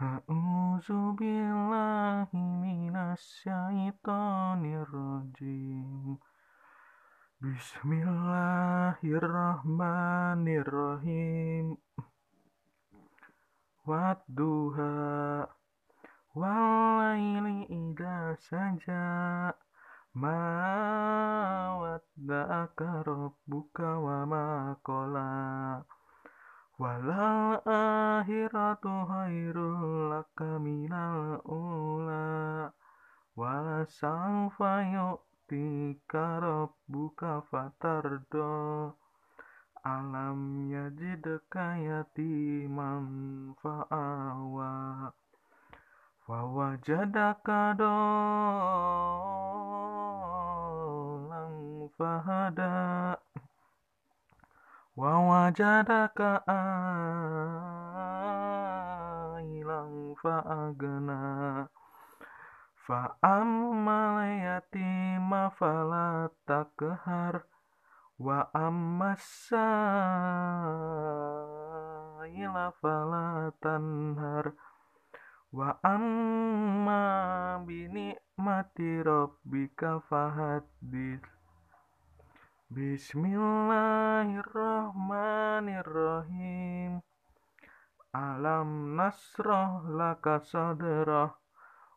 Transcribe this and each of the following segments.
A'udzu billahi minasyaitonir rajim. Bismillahirrahmanirrahim. Wadduha walaili idza saja ma wadda'aka rabbuka wa ma qala akhiratu khairul laka minal ula wala sawfa yu'tika rabbuka fatardo alam yajidka yatiman fa'awa wawajadaka dolan fahada wawajadaka ailang fa'agna fa'ammal yatima fala takhar wa ammasa ila fala tanhar wa amma bini mati rabbika fahaddits. Bismillahirrahmanirrahim Nasroh laka sadrah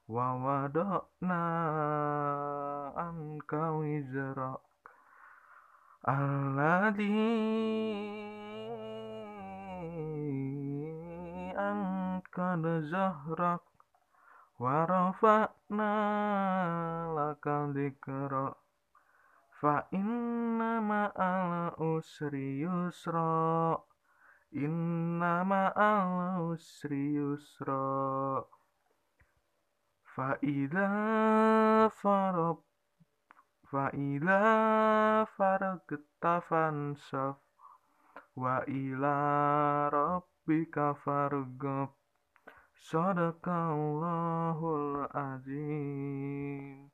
wa wada'na anka wizrak. Alladhi ankad zahrak wa rafa'na laka dzikrak fa inna ma'al usri yusra inna ma'al usri yusra. Fa idza farab fa idza faragta fansab wa ila rabbika farghab. Sadaqallahul azim